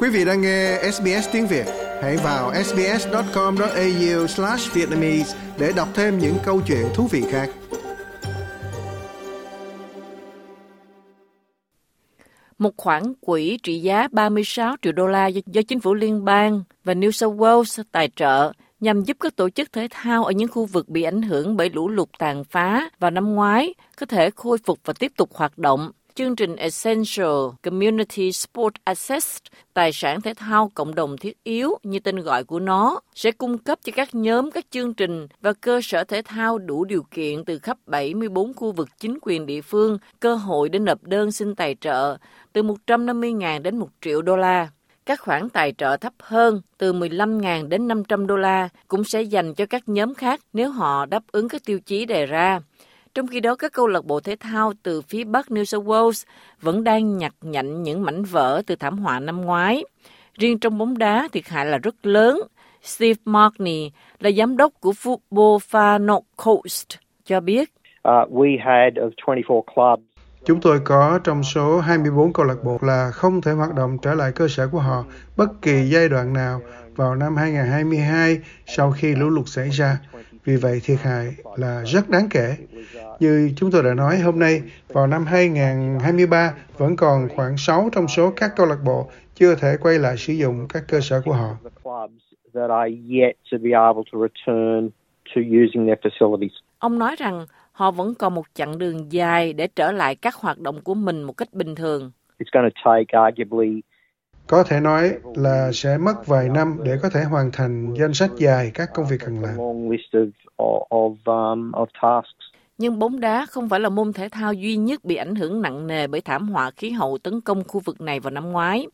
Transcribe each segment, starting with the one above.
Quý vị đang nghe SBS tiếng Việt, hãy vào sbs.com.au/vietnamese để đọc thêm những câu chuyện thú vị khác. Một khoản quỹ trị giá 36 triệu đô la do, chính phủ liên bang và New South Wales tài trợ nhằm giúp các tổ chức thể thao ở những khu vực bị ảnh hưởng bởi lũ lụt tàn phá vào năm ngoái có thể khôi phục và tiếp tục hoạt động chương trình Essential Community Sport Access, tài sản thể thao cộng đồng thiết yếu như tên gọi của nó, sẽ cung cấp cho các nhóm, các chương trình và cơ sở thể thao đủ điều kiện từ khắp 74 khu vực chính quyền địa phương cơ hội để nộp đơn xin tài trợ từ 150.000 đến 1 triệu đô la. Các khoản tài trợ thấp hơn từ 15.000 đến 500 đô la cũng sẽ dành cho các nhóm khác nếu họ đáp ứng các tiêu chí đề ra. Trong khi đó, các câu lạc bộ thể thao từ phía Bắc New South Wales vẫn đang nhặt nhạnh những mảnh vỡ từ thảm họa năm ngoái. Riêng trong bóng đá, thiệt hại là rất lớn. Steve Markney là giám đốc của Football Far Coast cho biết. Uh, we had of 24 clubs Chúng tôi có trong số 24 câu lạc bộ là không thể hoạt động trở lại cơ sở của họ bất kỳ giai đoạn nào vào năm 2022 sau khi lũ lụt xảy ra. Vì vậy thiệt hại là rất đáng kể. Như chúng tôi đã nói hôm nay, vào năm 2023 vẫn còn khoảng 6 trong số các câu lạc bộ chưa thể quay lại sử dụng các cơ sở của họ. Ông nói rằng họ vẫn còn một chặng đường dài để trở lại các hoạt động của mình một cách bình thường. Có thể nói là sẽ mất vài năm để có thể hoàn thành danh sách dài các công việc cần làm. Nhưng bóng đá không phải là môn thể thao duy nhất bị ảnh hưởng nặng nề bởi thảm họa khí hậu tấn công khu vực này vào năm ngoái.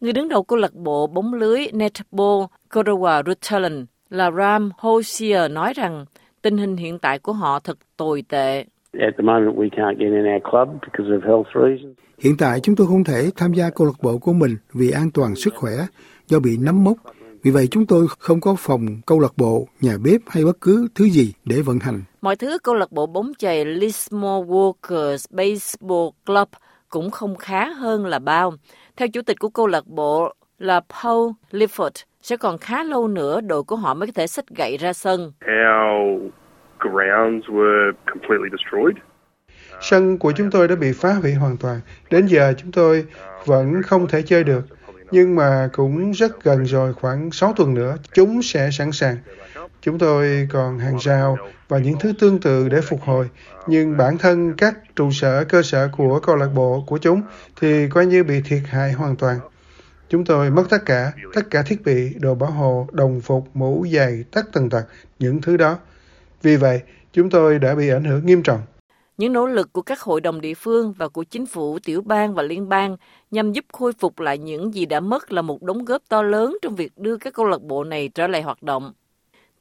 Người đứng đầu câu lạc bộ bóng lưới Netball Kodawa Rutherland là Ram Hosier nói rằng tình hình hiện tại của họ thật tồi tệ. Hiện tại chúng tôi không thể tham gia câu lạc bộ của mình vì an toàn sức khỏe do bị nấm mốc. Vì vậy chúng tôi không có phòng câu lạc bộ, nhà bếp hay bất cứ thứ gì để vận hành. Mọi thứ câu lạc bộ bóng chày Lismore Walkers Baseball Club cũng không khá hơn là bao. Theo chủ tịch của câu lạc bộ là Paul Lifford, sẽ còn khá lâu nữa đội của họ mới có thể xách gậy ra sân. Our grounds were completely destroyed. Sân của chúng tôi đã bị phá hủy hoàn toàn. Đến giờ chúng tôi vẫn không thể chơi được. Nhưng mà cũng rất gần rồi, khoảng 6 tuần nữa, chúng sẽ sẵn sàng. Chúng tôi còn hàng rào và những thứ tương tự để phục hồi. Nhưng bản thân các trụ sở, cơ sở của câu lạc bộ của chúng thì coi như bị thiệt hại hoàn toàn. Chúng tôi mất tất cả, tất cả thiết bị, đồ bảo hộ, đồng phục, mũ, giày, tất tần tật, những thứ đó. Vì vậy, chúng tôi đã bị ảnh hưởng nghiêm trọng. Những nỗ lực của các hội đồng địa phương và của chính phủ tiểu bang và liên bang nhằm giúp khôi phục lại những gì đã mất là một đóng góp to lớn trong việc đưa các câu lạc bộ này trở lại hoạt động.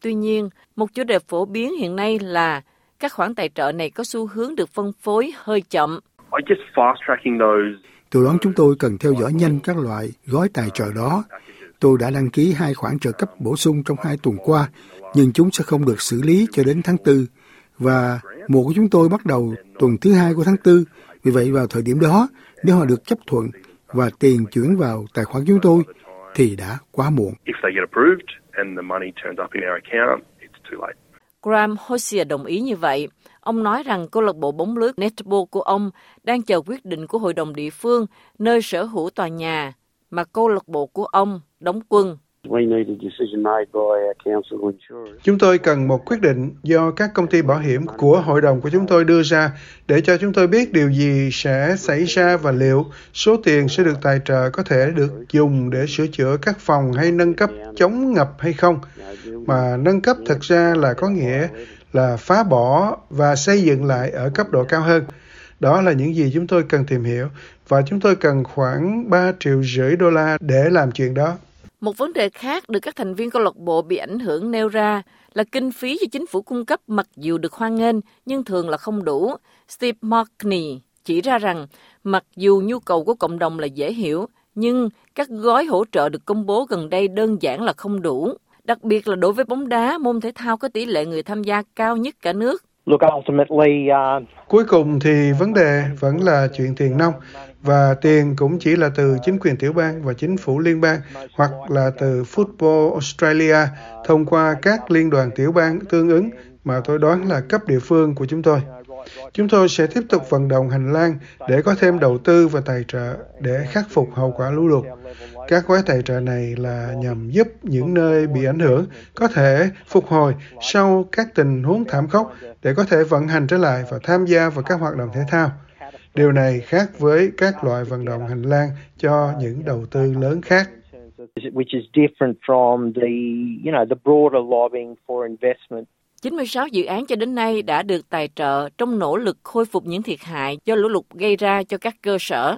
Tuy nhiên, một chủ đề phổ biến hiện nay là các khoản tài trợ này có xu hướng được phân phối hơi chậm. Tôi đoán chúng tôi cần theo dõi nhanh các loại gói tài trợ đó. Tôi đã đăng ký hai khoản trợ cấp bổ sung trong hai tuần qua, nhưng chúng sẽ không được xử lý cho đến tháng 4. Và mùa của chúng tôi bắt đầu tuần thứ hai của tháng 4. Vì vậy vào thời điểm đó, nếu họ được chấp thuận và tiền chuyển vào tài khoản chúng tôi, thì đã quá muộn. Graham Hosier đồng ý như vậy. Ông nói rằng câu lạc bộ bóng lưới netball của ông đang chờ quyết định của hội đồng địa phương nơi sở hữu tòa nhà mà câu lạc bộ của ông đóng quân. Chúng tôi cần một quyết định do các công ty bảo hiểm của hội đồng của chúng tôi đưa ra để cho chúng tôi biết điều gì sẽ xảy ra và liệu số tiền sẽ được tài trợ có thể được dùng để sửa chữa các phòng hay nâng cấp chống ngập hay không. Mà nâng cấp thật ra là có nghĩa là phá bỏ và xây dựng lại ở cấp độ cao hơn. Đó là những gì chúng tôi cần tìm hiểu và chúng tôi cần khoảng 3 triệu rưỡi đô la để làm chuyện đó. Một vấn đề khác được các thành viên câu lạc bộ bị ảnh hưởng nêu ra là kinh phí do chính phủ cung cấp mặc dù được hoan nghênh nhưng thường là không đủ. Steve Markney chỉ ra rằng mặc dù nhu cầu của cộng đồng là dễ hiểu, nhưng các gói hỗ trợ được công bố gần đây đơn giản là không đủ. Đặc biệt là đối với bóng đá, môn thể thao có tỷ lệ người tham gia cao nhất cả nước. Uh, Cuối cùng thì vấn đề vẫn là chuyện tiền nông và tiền cũng chỉ là từ chính quyền tiểu bang và chính phủ liên bang, hoặc là từ Football Australia thông qua các liên đoàn tiểu bang tương ứng mà tôi đoán là cấp địa phương của chúng tôi. Chúng tôi sẽ tiếp tục vận động hành lang để có thêm đầu tư và tài trợ để khắc phục hậu quả lũ lụt. Các gói tài trợ này là nhằm giúp những nơi bị ảnh hưởng có thể phục hồi sau các tình huống thảm khốc để có thể vận hành trở lại và tham gia vào các hoạt động thể thao. Điều này khác với các loại vận động hành lang cho những đầu tư lớn khác. Which is different from the, you know, the broader lobbying for investment 96 dự án cho đến nay đã được tài trợ trong nỗ lực khôi phục những thiệt hại do lũ lụt gây ra cho các cơ sở.